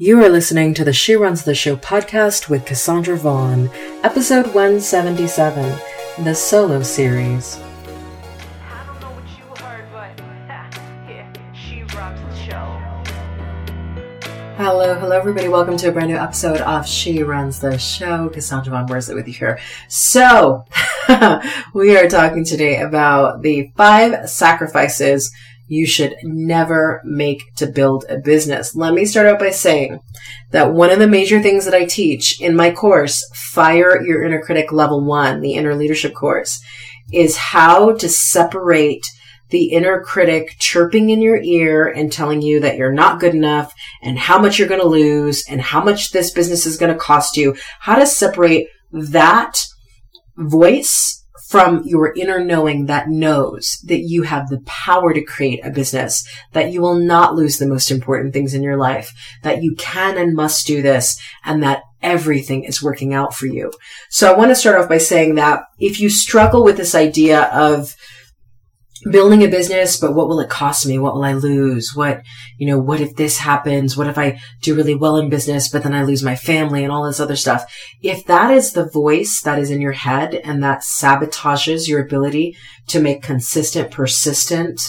You are listening to the She Runs the Show podcast with Cassandra Vaughn, episode 177, the solo series. I don't know what you heard, but yeah, she rocks the show. Hello, hello, everybody. Welcome to a brand new episode of She Runs the Show. Cassandra Von Worsley with you here. So, we are talking today about the five sacrifices you should never make to build a business. Let me start out by saying that one of the major things that I teach in my course, Fire Your Inner Critic Level 1, the inner leadership course, is how to separate the inner critic chirping in your ear and telling you that you're not good enough and how much you're going to lose and how much this business is going to cost you. How to separate that voice from your inner knowing that knows that you have the power to create a business, that you will not lose the most important things in your life, that you can and must do this, and that everything is working out for you. So I want to start off by saying that if you struggle with this idea of building a business, but what will it cost me? What will I lose? What, you know, what if this happens? What if I do really well in business, but then I lose my family and all this other stuff? If that is the voice that is in your head and that sabotages your ability to make consistent, persistent,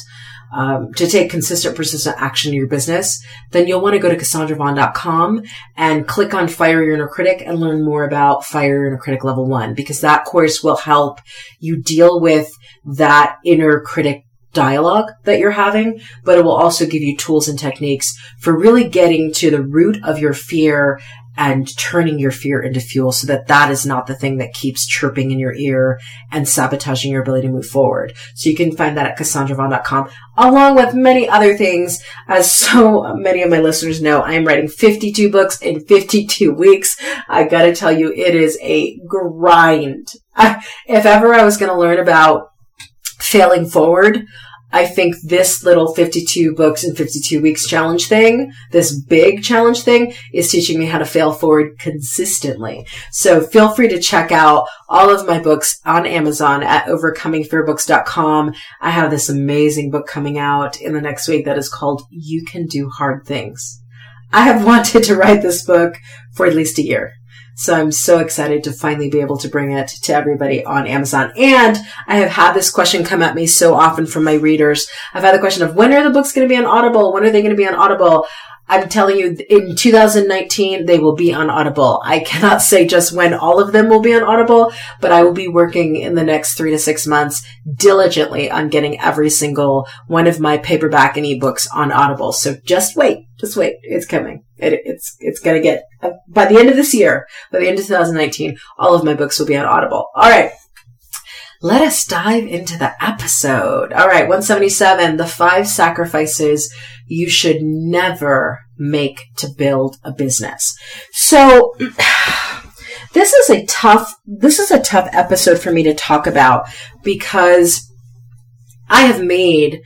um, to take consistent, persistent action in your business, then you'll want to go to cassandravon.com and click on Fire Your Inner Critic and learn more about Fire Your Inner Critic Level 1 because that course will help you deal with that inner critic dialogue that you're having, but it will also give you tools and techniques for really getting to the root of your fear and turning your fear into fuel so that that is not the thing that keeps chirping in your ear and sabotaging your ability to move forward. So you can find that at cassandravon.com along with many other things. As so many of my listeners know, I am writing 52 books in 52 weeks. I gotta tell you, it is a grind. I, if ever I was going to learn about failing forward, I think this little 52 books in 52 weeks challenge thing, this big challenge thing is teaching me how to fail forward consistently. So feel free to check out all of my books on Amazon at overcomingfearbooks.com. I have this amazing book coming out in the next week that is called You Can Do Hard Things. I have wanted to write this book for at least a year. So I'm so excited to finally be able to bring it to everybody on Amazon. And I have had this question come at me so often from my readers. I've had the question of when are the books going to be on Audible? When are they going to be on Audible? I'm telling you, in 2019, they will be on Audible. I cannot say just when all of them will be on Audible, but I will be working in the next three to six months diligently on getting every single one of my paperback and ebooks on Audible. So just wait, just wait. It's coming. It, it's, it's going to get, uh, by the end of this year, by the end of 2019, all of my books will be on Audible. All right let us dive into the episode. All right, 177, the five sacrifices you should never make to build a business. So, this is a tough, this is a tough episode for me to talk about because I have made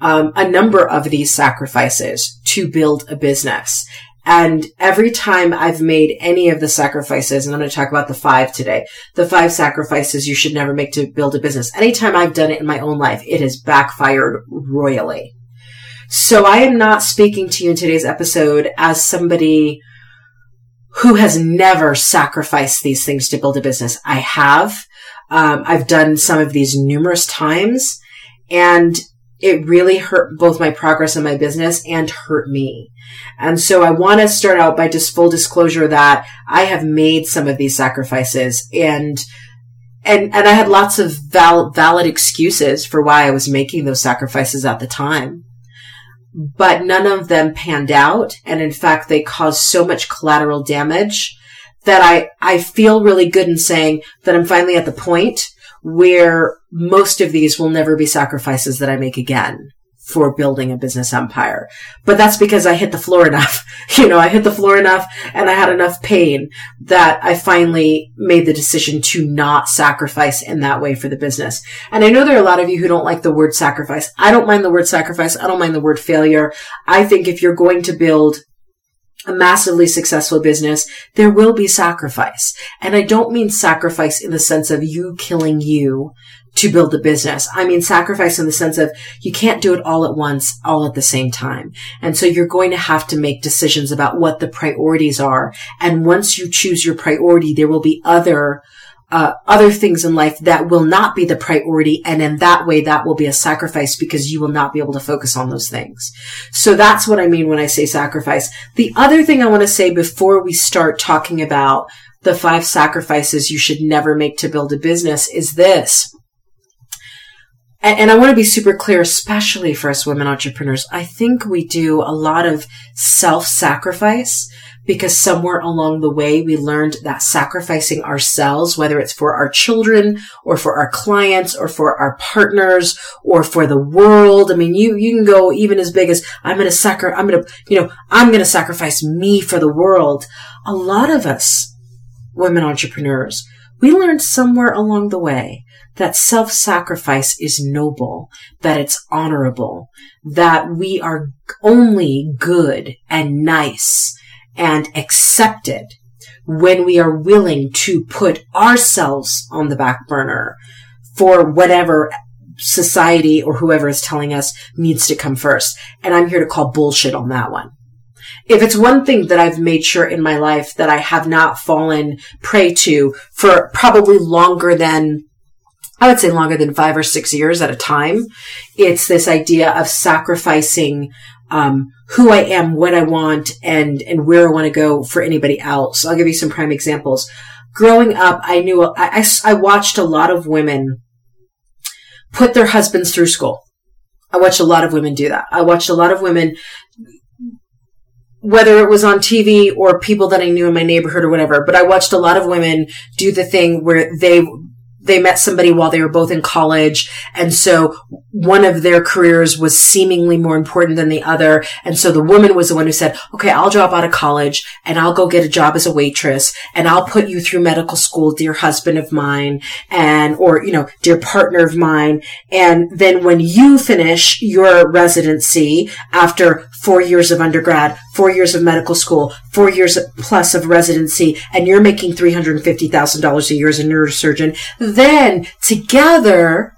um, a number of these sacrifices to build a business. And every time I've made any of the sacrifices, and I'm going to talk about the five today, the five sacrifices you should never make to build a business. Anytime I've done it in my own life, it has backfired royally. So I am not speaking to you in today's episode as somebody who has never sacrificed these things to build a business. I have. Um, I've done some of these numerous times and it really hurt both my progress in my business and hurt me. And so I want to start out by just full disclosure that I have made some of these sacrifices and and and I had lots of val- valid excuses for why I was making those sacrifices at the time. But none of them panned out and in fact they caused so much collateral damage that I I feel really good in saying that I'm finally at the point where most of these will never be sacrifices that I make again for building a business empire. But that's because I hit the floor enough. You know, I hit the floor enough and I had enough pain that I finally made the decision to not sacrifice in that way for the business. And I know there are a lot of you who don't like the word sacrifice. I don't mind the word sacrifice. I don't mind the word failure. I think if you're going to build a massively successful business, there will be sacrifice. And I don't mean sacrifice in the sense of you killing you to build a business. I mean, sacrifice in the sense of you can't do it all at once, all at the same time. And so you're going to have to make decisions about what the priorities are. And once you choose your priority, there will be other uh, other things in life that will not be the priority. And in that way, that will be a sacrifice because you will not be able to focus on those things. So that's what I mean when I say sacrifice. The other thing I want to say before we start talking about the five sacrifices you should never make to build a business is this. And, and I want to be super clear, especially for us women entrepreneurs. I think we do a lot of self-sacrifice because somewhere along the way we learned that sacrificing ourselves, whether it's for our children or for our clients or for our partners or for the world. I mean, you, you can go even as big as I'm going to sacri, I'm going to, you know, I'm going to sacrifice me for the world. A lot of us women entrepreneurs, we learned somewhere along the way that self-sacrifice is noble, that it's honorable, that we are only good and nice and accepted when we are willing to put ourselves on the back burner for whatever society or whoever is telling us needs to come first. And I'm here to call bullshit on that one. If it's one thing that I've made sure in my life that I have not fallen prey to for probably longer than I would say longer than five or six years at a time. It's this idea of sacrificing um, who I am, what I want, and and where I want to go for anybody else. I'll give you some prime examples. Growing up, I knew I, I, I watched a lot of women put their husbands through school. I watched a lot of women do that. I watched a lot of women whether it was on TV or people that I knew in my neighborhood or whatever, but I watched a lot of women do the thing where they they met somebody while they were both in college. And so one of their careers was seemingly more important than the other. And so the woman was the one who said, okay, I'll drop out of college and I'll go get a job as a waitress and I'll put you through medical school, dear husband of mine and, or, you know, dear partner of mine. And then when you finish your residency after four years of undergrad, four years of medical school, four years plus of residency, and you're making $350,000 a year as a neurosurgeon, then together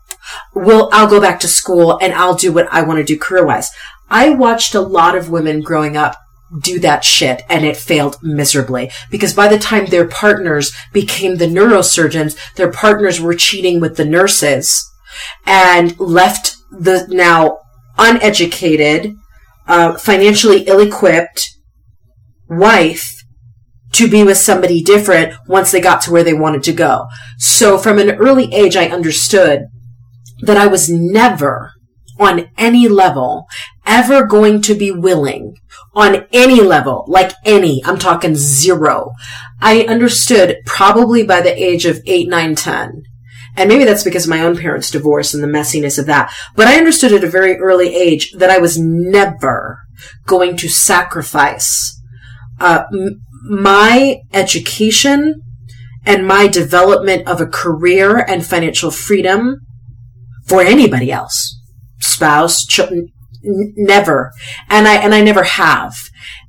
we'll, I'll go back to school and I'll do what I want to do career wise. I watched a lot of women growing up do that shit and it failed miserably because by the time their partners became the neurosurgeons, their partners were cheating with the nurses and left the now uneducated, uh, financially ill-equipped wife to be with somebody different once they got to where they wanted to go. So from an early age, I understood that I was never on any level ever going to be willing on any level, like any, I'm talking zero. I understood probably by the age of eight, nine, ten. And maybe that's because of my own parents' divorce and the messiness of that. But I understood at a very early age that I was never going to sacrifice uh, my education and my development of a career and financial freedom for anybody else. Spouse, children, never. And I, and I never have.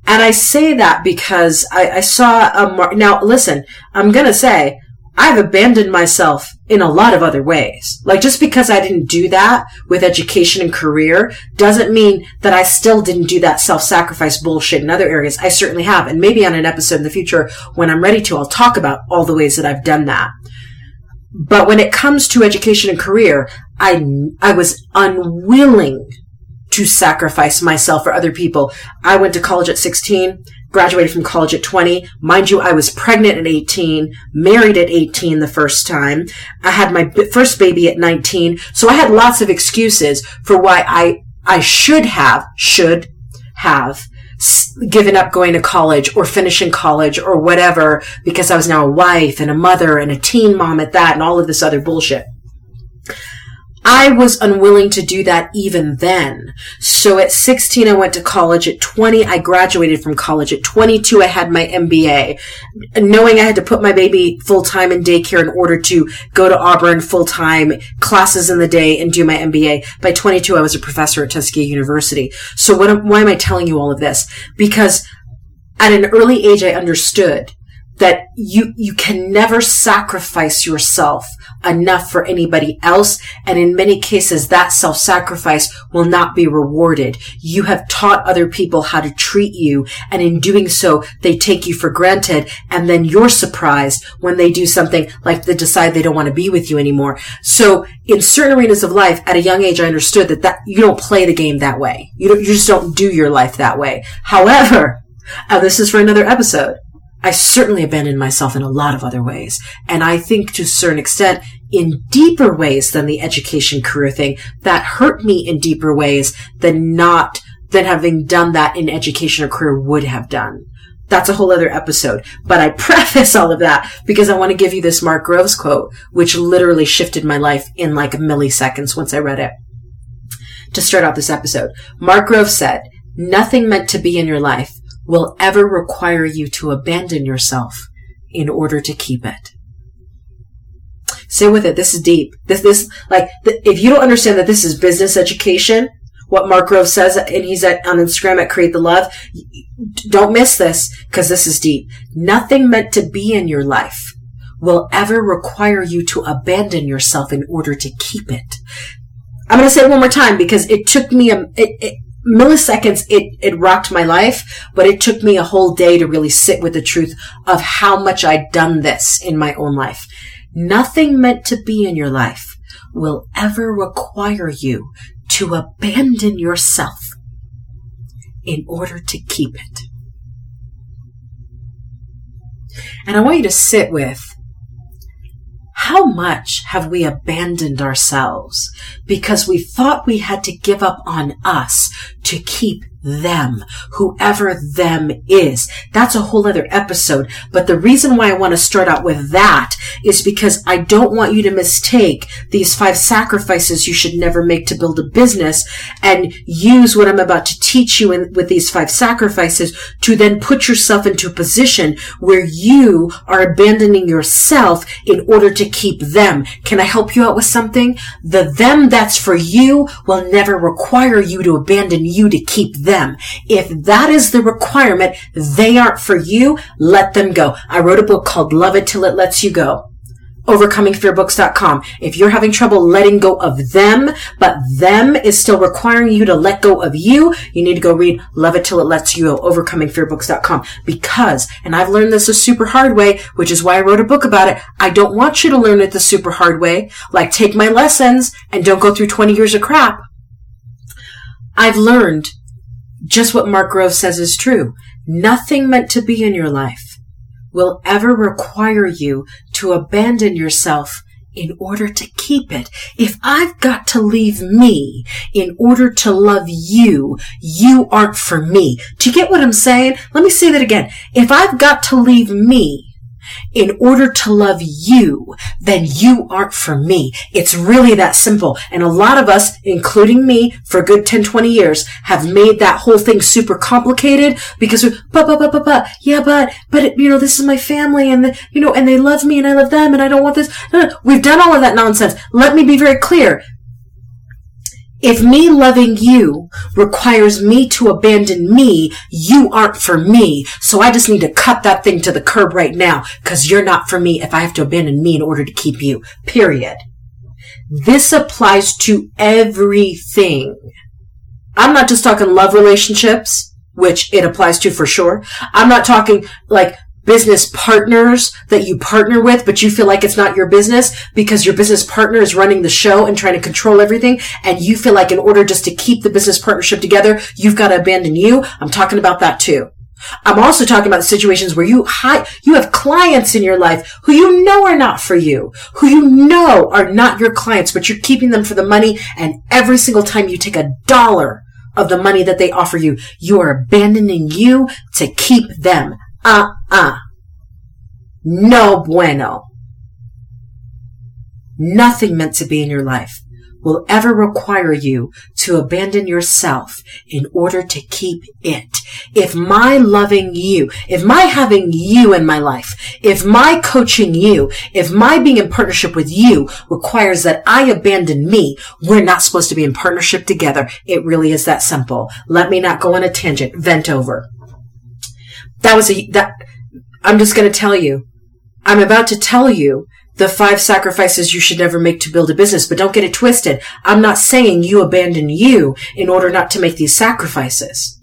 And I say that because I, I saw a, mar- now listen, I'm gonna say, I've abandoned myself in a lot of other ways. Like just because I didn't do that with education and career doesn't mean that I still didn't do that self-sacrifice bullshit in other areas. I certainly have. And maybe on an episode in the future when I'm ready to, I'll talk about all the ways that I've done that. But when it comes to education and career, I, I was unwilling to sacrifice myself for other people. I went to college at 16 graduated from college at 20. Mind you, I was pregnant at 18, married at 18 the first time. I had my first baby at 19. So I had lots of excuses for why I, I should have, should have given up going to college or finishing college or whatever because I was now a wife and a mother and a teen mom at that and all of this other bullshit. I was unwilling to do that even then. So at 16, I went to college. At 20, I graduated from college. At 22, I had my MBA. Knowing I had to put my baby full time in daycare in order to go to Auburn full time, classes in the day, and do my MBA. By 22, I was a professor at Tuskegee University. So what, why am I telling you all of this? Because at an early age, I understood that you, you can never sacrifice yourself enough for anybody else. And in many cases, that self-sacrifice will not be rewarded. You have taught other people how to treat you. And in doing so, they take you for granted. And then you're surprised when they do something like they decide they don't want to be with you anymore. So in certain arenas of life, at a young age, I understood that, that you don't play the game that way. You don't, you just don't do your life that way. However, uh, this is for another episode. I certainly abandoned myself in a lot of other ways. And I think to a certain extent, in deeper ways than the education career thing, that hurt me in deeper ways than not, than having done that in education or career would have done. That's a whole other episode. But I preface all of that because I want to give you this Mark Groves quote, which literally shifted my life in like milliseconds once I read it. To start out this episode, Mark Groves said, nothing meant to be in your life will ever require you to abandon yourself in order to keep it. Sit with it. This is deep. This, this, like, if you don't understand that this is business education, what Mark Groves says, and he's at, on Instagram at Create the Love, don't miss this, because this is deep. Nothing meant to be in your life will ever require you to abandon yourself in order to keep it. I'm going to say it one more time because it took me a, it, it, milliseconds it it rocked my life but it took me a whole day to really sit with the truth of how much i'd done this in my own life. Nothing meant to be in your life will ever require you to abandon yourself in order to keep it. And i want you to sit with how much have we abandoned ourselves because we thought we had to give up on us to keep them, whoever them is. That's a whole other episode. But the reason why I want to start out with that is because I don't want you to mistake these five sacrifices you should never make to build a business and use what I'm about to teach you in, with these five sacrifices to then put yourself into a position where you are abandoning yourself in order to keep them. Can I help you out with something? The them that's for you will never require you to abandon you to keep them them. If that is the requirement, they aren't for you, let them go. I wrote a book called Love It Till It Lets You Go overcomingfearbooks.com. If you're having trouble letting go of them, but them is still requiring you to let go of you, you need to go read Love It Till It Lets You Go, overcomingfearbooks.com. Because, and I've learned this a super hard way, which is why I wrote a book about it. I don't want you to learn it the super hard way. Like take my lessons and don't go through 20 years of crap. I've learned just what Mark Groves says is true. Nothing meant to be in your life will ever require you to abandon yourself in order to keep it. If I've got to leave me in order to love you, you aren't for me. Do you get what I'm saying? Let me say that again. If I've got to leave me in order to love you, then you aren't for me. It's really that simple. And a lot of us, including me, for good 10, 20 years, have made that whole thing super complicated because we're, but, but, but, but, but, yeah, but, but, you know, this is my family and, the, you know, and they love me and I love them and I don't want this. We've done all of that nonsense. Let me be very clear. If me loving you requires me to abandon me, you aren't for me. So I just need to cut that thing to the curb right now because you're not for me if I have to abandon me in order to keep you. Period. This applies to everything. I'm not just talking love relationships, which it applies to for sure. I'm not talking like business partners that you partner with, but you feel like it's not your business because your business partner is running the show and trying to control everything. And you feel like in order just to keep the business partnership together, you've got to abandon you. I'm talking about that too. I'm also talking about situations where you hi- you have clients in your life who you know are not for you, who you know are not your clients, but you're keeping them for the money. And every single time you take a dollar of the money that they offer you, you are abandoning you to keep them uh-uh. No bueno. Nothing meant to be in your life will ever require you to abandon yourself in order to keep it. If my loving you, if my having you in my life, if my coaching you, if my being in partnership with you requires that I abandon me, we're not supposed to be in partnership together. It really is that simple. Let me not go on a tangent. Vent over that was a that I'm just going to tell you. I'm about to tell you the five sacrifices you should never make to build a business, but don't get it twisted. I'm not saying you abandon you in order not to make these sacrifices.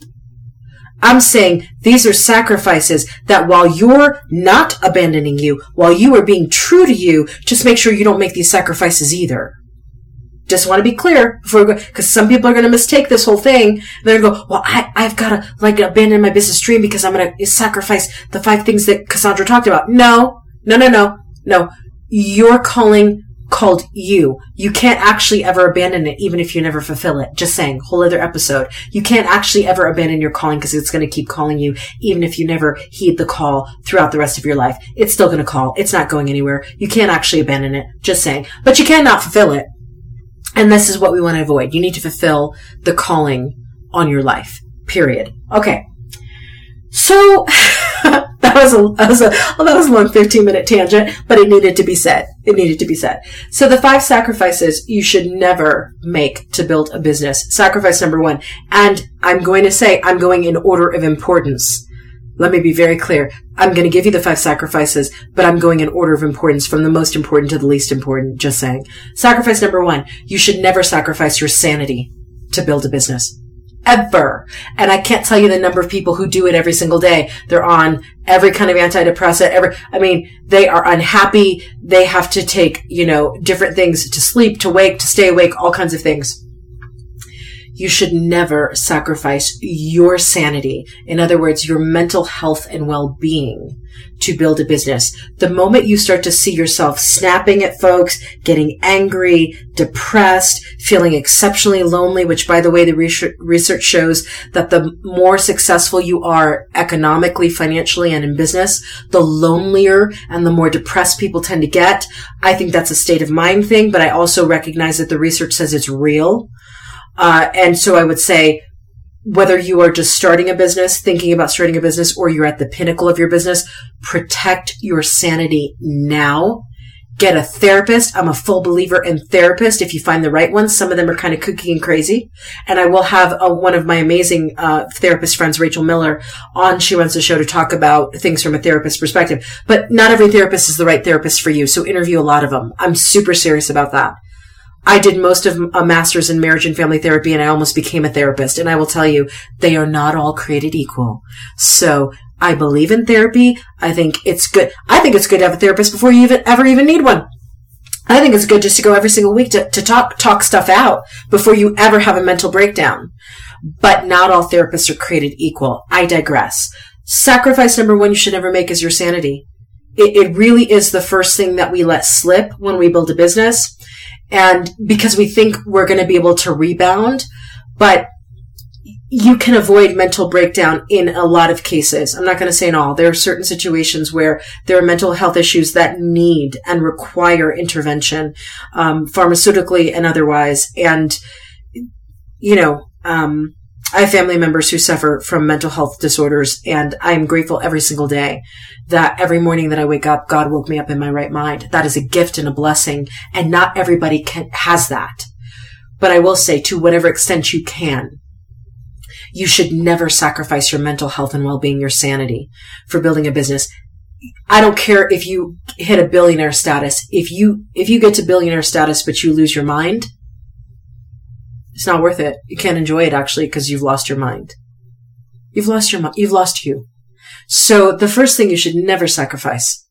I'm saying these are sacrifices that while you're not abandoning you, while you are being true to you, just make sure you don't make these sacrifices either. Just want to be clear before we go, because some people are going to mistake this whole thing. They're going to go, well, I, I've got to like abandon my business dream because I'm going to sacrifice the five things that Cassandra talked about. No, no, no, no, no. Your calling called you. You can't actually ever abandon it, even if you never fulfill it. Just saying, whole other episode. You can't actually ever abandon your calling because it's going to keep calling you, even if you never heed the call throughout the rest of your life. It's still going to call. It's not going anywhere. You can't actually abandon it. Just saying. But you cannot fulfill it. And this is what we want to avoid. You need to fulfill the calling on your life. Period. Okay. So that was a that was a well, that was a long fifteen minute tangent, but it needed to be said. It needed to be said. So the five sacrifices you should never make to build a business. Sacrifice number one, and I'm going to say I'm going in order of importance. Let me be very clear. I'm going to give you the five sacrifices, but I'm going in order of importance from the most important to the least important. Just saying. Sacrifice number one: you should never sacrifice your sanity to build a business ever. And I can't tell you the number of people who do it every single day. They're on every kind of antidepressant, every, I mean, they are unhappy. They have to take, you know, different things to sleep, to wake, to stay awake, all kinds of things. You should never sacrifice your sanity. In other words, your mental health and well-being to build a business. The moment you start to see yourself snapping at folks, getting angry, depressed, feeling exceptionally lonely, which by the way, the research shows that the more successful you are economically, financially, and in business, the lonelier and the more depressed people tend to get. I think that's a state of mind thing, but I also recognize that the research says it's real. Uh, and so I would say, whether you are just starting a business, thinking about starting a business, or you're at the pinnacle of your business, protect your sanity now. Get a therapist. I'm a full believer in therapist if you find the right ones, Some of them are kind of kooky and crazy. And I will have a, one of my amazing uh, therapist friends, Rachel Miller, on She Runs the Show to talk about things from a therapist perspective. But not every therapist is the right therapist for you. So interview a lot of them. I'm super serious about that. I did most of a master's in marriage and family therapy and I almost became a therapist. And I will tell you, they are not all created equal. So I believe in therapy. I think it's good. I think it's good to have a therapist before you even ever even need one. I think it's good just to go every single week to, to talk, talk stuff out before you ever have a mental breakdown. But not all therapists are created equal. I digress. Sacrifice number one you should never make is your sanity. It, it really is the first thing that we let slip when we build a business and because we think we're going to be able to rebound, but you can avoid mental breakdown in a lot of cases. I'm not going to say in all. There are certain situations where there are mental health issues that need and require intervention, um, pharmaceutically and otherwise. And, you know, um, I have family members who suffer from mental health disorders, and I am grateful every single day that every morning that I wake up, God woke me up in my right mind. That is a gift and a blessing, and not everybody can, has that. But I will say, to whatever extent you can, you should never sacrifice your mental health and well-being, your sanity for building a business. I don't care if you hit a billionaire status. If you, if you get to billionaire status, but you lose your mind, it's not worth it. You can't enjoy it actually because you've lost your mind. You've lost your mind. You've lost you. So the first thing you should never sacrifice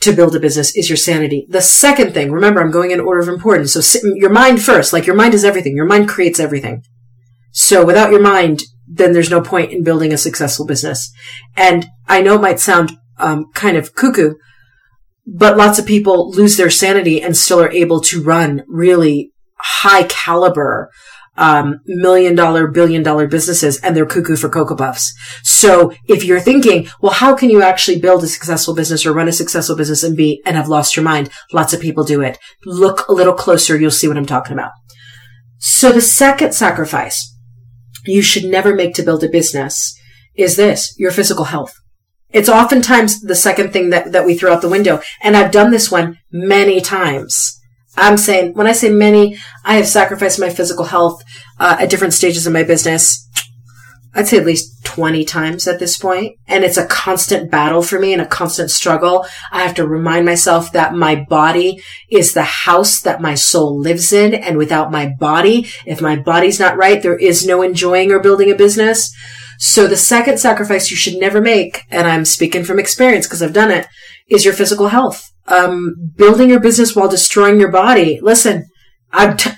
to build a business is your sanity. The second thing, remember, I'm going in order of importance. So your mind first, like your mind is everything. Your mind creates everything. So without your mind, then there's no point in building a successful business. And I know it might sound um, kind of cuckoo, but lots of people lose their sanity and still are able to run really high caliber um, million dollar, billion dollar businesses and they're cuckoo for Cocoa Puffs. So if you're thinking, well, how can you actually build a successful business or run a successful business and be, and have lost your mind? Lots of people do it. Look a little closer. You'll see what I'm talking about. So the second sacrifice you should never make to build a business is this, your physical health. It's oftentimes the second thing that, that we throw out the window. And I've done this one many times. I'm saying, when I say many, I have sacrificed my physical health uh, at different stages of my business. I'd say at least 20 times at this point, And it's a constant battle for me and a constant struggle. I have to remind myself that my body is the house that my soul lives in. And without my body, if my body's not right, there is no enjoying or building a business. So the second sacrifice you should never make, and I'm speaking from experience because I've done it, is your physical health. Um, building your business while destroying your body. Listen, I'm t-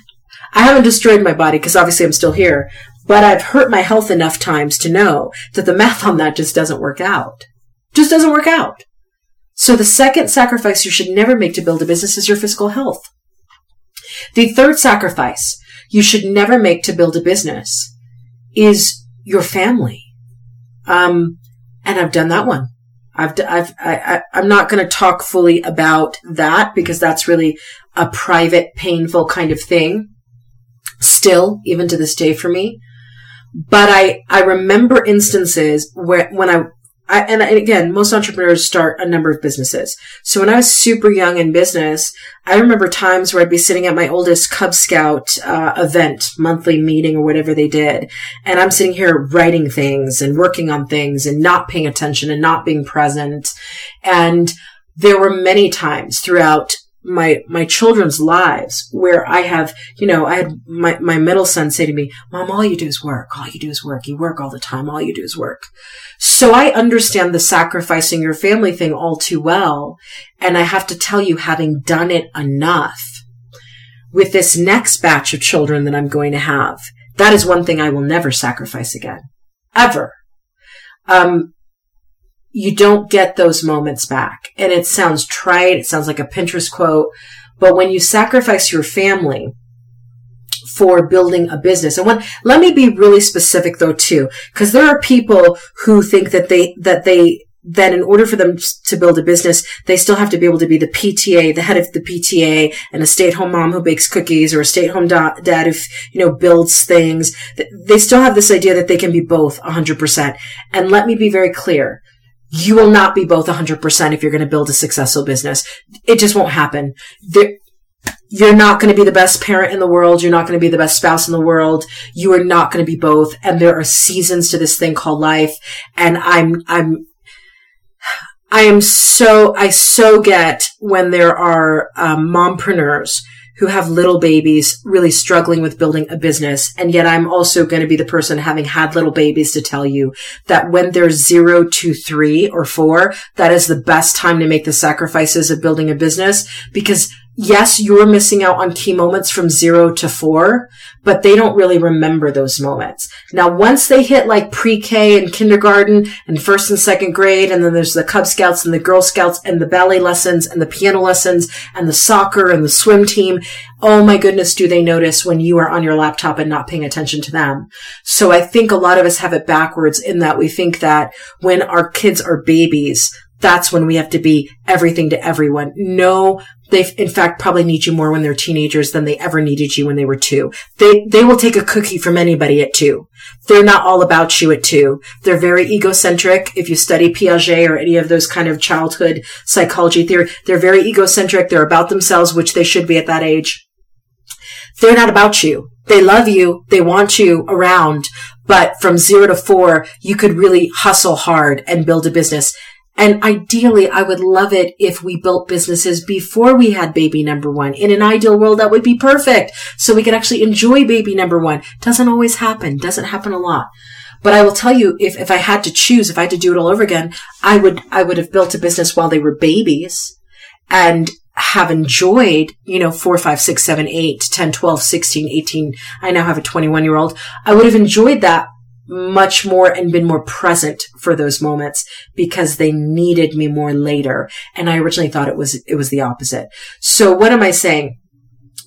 I haven't destroyed my body because obviously I'm still here, but I've hurt my health enough times to know that the math on that just doesn't work out. Just doesn't work out. So the second sacrifice you should never make to build a business is your physical health. The third sacrifice you should never make to build a business is your family. Um, and I've done that one. I've, I've, I, I'm not going to talk fully about that because that's really a private, painful kind of thing. Still, even to this day for me. But I, I remember instances where, when I, I, and again, most entrepreneurs start a number of businesses. So when I was super young in business, I remember times where I'd be sitting at my oldest Cub Scout uh, event, monthly meeting or whatever they did, and I'm sitting here writing things and working on things and not paying attention and not being present. And there were many times throughout my my children's lives where I have, you know, I had my, my middle son say to me, Mom, all you do is work. All you do is work. You work all the time. All you do is work. So I understand the sacrificing your family thing all too well. And I have to tell you, having done it enough with this next batch of children that I'm going to have, that is one thing I will never sacrifice again. Ever. Um, you don't get those moments back. And it sounds trite. It sounds like a Pinterest quote. But when you sacrifice your family for building a business, and let me be really specific though too, because there are people who think that they, that they, that in order for them to build a business, they still have to be able to be the PTA, the head of the PTA, and a stay-at-home mom who bakes cookies, or a stay-at-home da- dad who, you know, builds things. They still have this idea that they can be both 100%. And let me be very clear you will not be both 100% if you're going to build a successful business. It just won't happen. There, you're not going to be the best parent in the world. You're not going to be the best spouse in the world. You are not going to be both. And there are seasons to this thing called life. And I'm, I'm, I am so, I so get when there are um, mompreneurs who have little babies really struggling with building a business. And yet I'm also going to be the person having had little babies to tell you that when they're zero to three or four, that is the best time to make the sacrifices of building a business because yes, you're missing out on key moments from zero to four, but they don't really remember those moments. Now, once they hit like pre-K and kindergarten and first and second grade, and then there's the Cub Scouts and the Girl Scouts and the ballet lessons and the piano lessons and the soccer and the swim team. Oh my goodness, do they notice when you are on your laptop and not paying attention to them? So I think a lot of us have it backwards in that we think that when our kids are babies, that's when we have to be everything to everyone. No, they, in fact, probably need you more when they're teenagers than they ever needed you when they were two. They, they will take a cookie from anybody at two. They're not all about you at two. They're very egocentric. If you study Piaget or any of those kind of childhood psychology theory, they're very egocentric. They're about themselves, which they should be at that age. They're not about you. They love you. They want you around. But from zero to four, you could really hustle hard and build a business. And ideally, I would love it if we built businesses before we had baby number one. In an ideal world, that would be perfect. So we could actually enjoy baby number one. Doesn't always happen. Doesn't happen a lot. But I will tell you, if, if I had to choose, if I had to do it all over again, I would, I would have built a business while they were babies and have enjoyed, you know, four, five, six, seven, eight, 10, 12, 16, 18. I now have a 21 year old. I would have enjoyed that much more and been more present for those moments because they needed me more later. And I originally thought it was, it was the opposite. So what am I saying?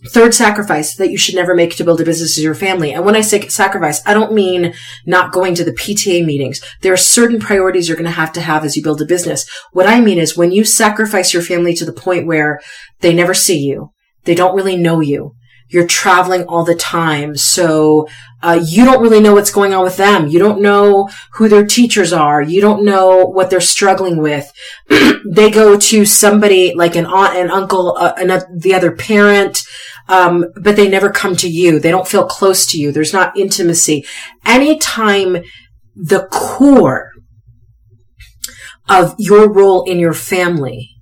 Third sacrifice that you should never make to build a business is your family. And when I say sacrifice, I don't mean not going to the PTA meetings. There are certain priorities you're going to have to have as you build a business. What I mean is when you sacrifice your family to the point where they never see you, they don't really know you, you're traveling all the time. So, uh, you don't really know what's going on with them. You don't know who their teachers are. You don't know what they're struggling with. they go to somebody like an aunt and uncle, uh, and the other parent, um, but they never come to you. They don't feel close to you. There's not intimacy. Anytime the core of your role in your family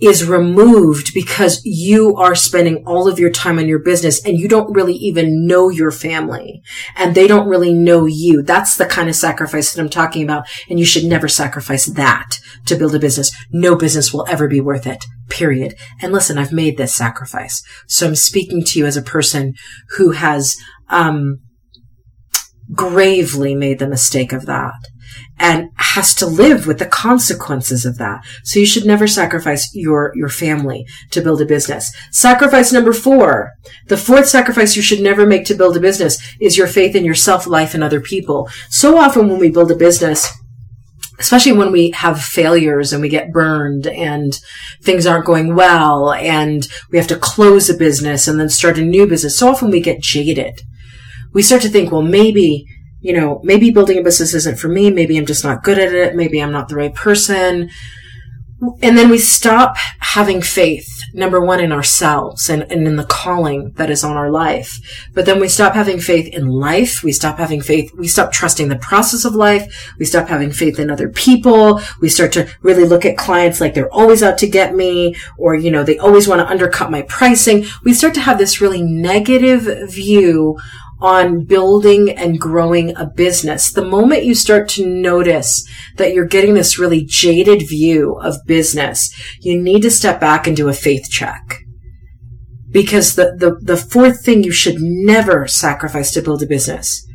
is removed because you are spending all of your time on your business and you don't really even know your family and they don't really know you. That's the kind of sacrifice that I'm talking about. And you should never sacrifice that to build a business. No business will ever be worth it. Period. And listen, I've made this sacrifice. So I'm speaking to you as a person who has, um, gravely made the mistake of that and has to live with the consequences of that. So you should never sacrifice your, your family to build a business. Sacrifice number four. The fourth sacrifice you should never make to build a business is your faith in yourself, life, and other people. So often when we build a business, especially when we have failures and we get burned and things aren't going well and we have to close a business and then start a new business. So often we get jaded. We start to think, well, maybe you know, maybe building a business isn't for me. Maybe I'm just not good at it. Maybe I'm not the right person. And then we stop having faith, number one, in ourselves and, and in the calling that is on our life. But then we stop having faith in life. We stop having faith. We stop trusting the process of life. We stop having faith in other people. We start to really look at clients like they're always out to get me or, you know, they always want to undercut my pricing. We start to have this really negative view on building and growing a business. The moment you start to notice that you're getting this really jaded view of business, you need to step back and do a faith check. Because the, the, the fourth thing you should never sacrifice to build a business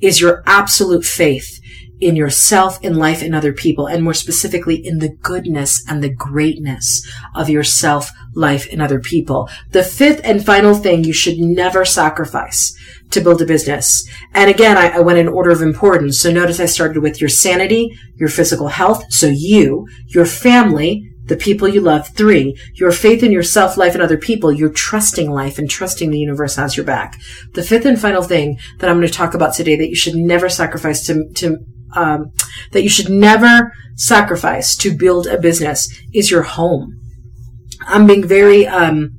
is your absolute faith in yourself, in life, in other people, and more specifically in the goodness and the greatness of yourself, life, and other people. The fifth and final thing you should never sacrifice to build a business. And again, I, I, went in order of importance. So notice I started with your sanity, your physical health. So you, your family, the people you love. Three, your faith in yourself, life, and other people. You're trusting life and trusting the universe has your back. The fifth and final thing that I'm going to talk about today that you should never sacrifice to, to, um, that you should never sacrifice to build a business is your home. I'm being very, um,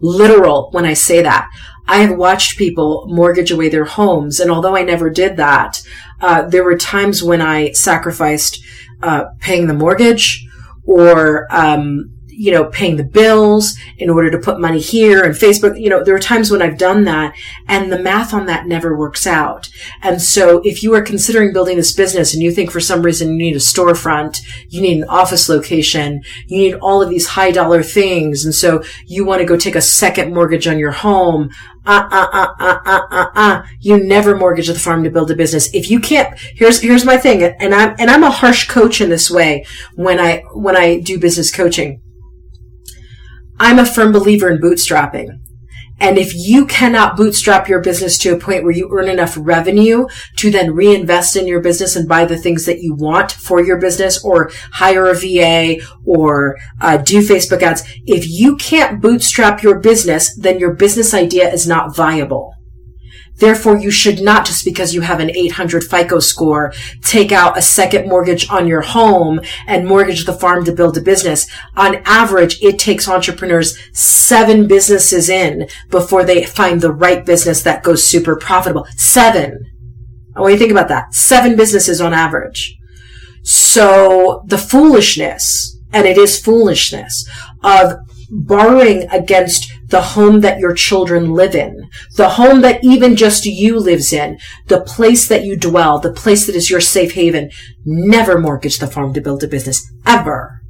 literal when I say that. I have watched people mortgage away their homes. And although I never did that, uh, there were times when I sacrificed uh, paying the mortgage or um, you know, paying the bills in order to put money here and Facebook. You know, there are times when I've done that and the math on that never works out. And so if you are considering building this business and you think for some reason you need a storefront, you need an office location, you need all of these high dollar things. And so you want to go take a second mortgage on your home. Uh, uh, uh, uh, uh, uh, uh. You never mortgage the farm to build a business. If you can't, here's, here's my thing. And I'm, and I'm a harsh coach in this way when I, when I do business coaching I'm a firm believer in bootstrapping. And if you cannot bootstrap your business to a point where you earn enough revenue to then reinvest in your business and buy the things that you want for your business or hire a VA or uh, do Facebook ads, if you can't bootstrap your business, then your business idea is not viable. Therefore, you should not, just because you have an 800 FICO score, take out a second mortgage on your home and mortgage the farm to build a business. On average, it takes entrepreneurs seven businesses in before they find the right business that goes super profitable. Seven. I want you to think about that. Seven businesses on average. So the foolishness, and it is foolishness, of borrowing against the home that your children live in, the home that even just you lives in, the place that you dwell, the place that is your safe haven. Never mortgage the farm to build a business. Ever.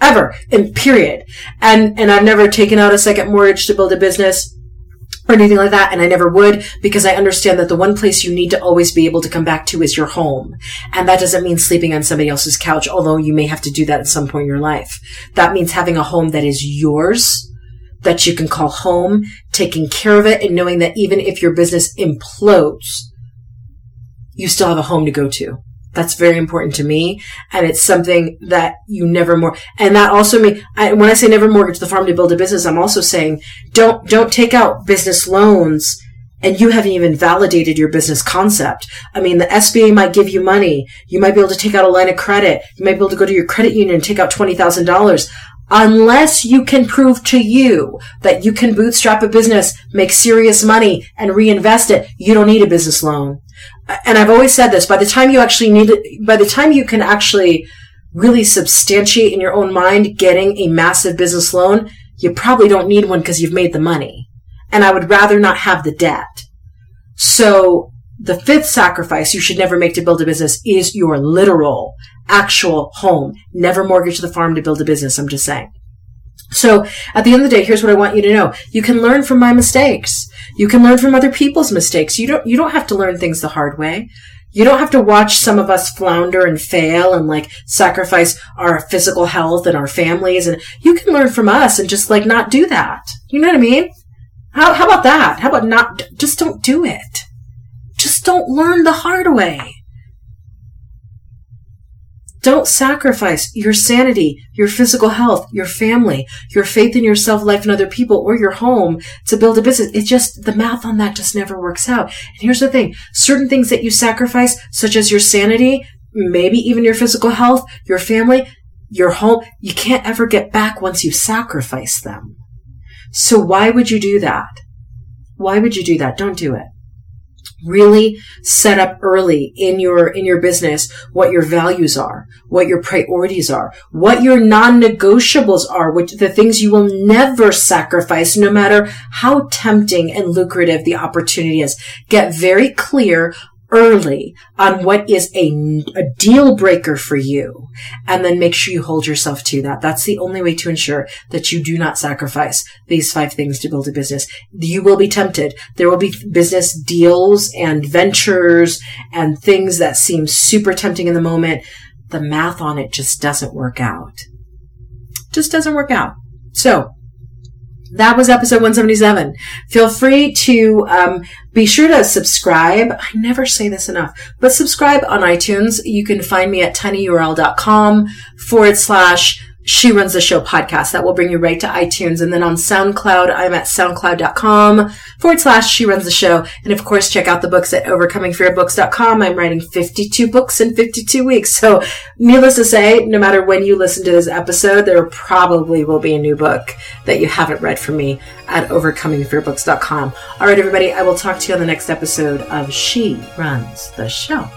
Ever. And period. And, and I've never taken out a second mortgage to build a business or anything like that. And I never would because I understand that the one place you need to always be able to come back to is your home. And that doesn't mean sleeping on somebody else's couch, although you may have to do that at some point in your life. That means having a home that is yours, that you can call home, taking care of it and knowing that even if your business implodes, you still have a home to go to. That's very important to me. And it's something that you never more, and that also means, when I say never mortgage the farm to build a business, I'm also saying don't, don't take out business loans and you haven't even validated your business concept. I mean, the SBA might give you money. You might be able to take out a line of credit. You might be able to go to your credit union and take out $20,000. Unless you can prove to you that you can bootstrap a business, make serious money, and reinvest it, you don't need a business loan. And I've always said this, by the time you actually need it, by the time you can actually really substantiate in your own mind getting a massive business loan, you probably don't need one because you've made the money. And I would rather not have the debt. So the fifth sacrifice you should never make to build a business is your literal, actual home. Never mortgage the farm to build a business. I'm just saying. So at the end of the day, here's what I want you to know. You can learn from my mistakes. You can learn from other people's mistakes. You don't, you don't have to learn things the hard way. You don't have to watch some of us flounder and fail and like sacrifice our physical health and our families. And you can learn from us and just like not do that. You know what I mean? How, how about that? How about not, just don't do it. Just don't learn the hard way. Don't sacrifice your sanity, your physical health, your family, your faith in yourself, life, and other people, or your home to build a business. It just, the math on that just never works out. And here's the thing. Certain things that you sacrifice, such as your sanity, maybe even your physical health, your family, your home, you can't ever get back once you sacrifice them. So why would you do that? Why would you do that? Don't do it really set up early in your in your business what your values are what your priorities are what your non-negotiables are which the things you will never sacrifice no matter how tempting and lucrative the opportunity is. Get very clear early on what is a, a deal breaker for you and then make sure you hold yourself to that. That's the only way to ensure that you do not sacrifice these five things to build a business. You will be tempted. There will be business deals and ventures and things that seem super tempting in the moment. The math on it just doesn't work out. Just doesn't work out. So that was episode 177. Feel free to um, be sure to subscribe. I never say this enough, but subscribe on iTunes. You can find me at tinyurl.com forward slash she Runs the Show podcast. That will bring you right to iTunes. And then on SoundCloud, I'm at soundcloud.com forward slash She Runs the Show. And of course, check out the books at overcomingfearbooks.com. I'm writing 52 books in 52 weeks. So needless to say, no matter when you listen to this episode, there probably will be a new book that you haven't read from me at overcomingfearbooks.com. All right, everybody, I will talk to you on the next episode of She Runs the Show.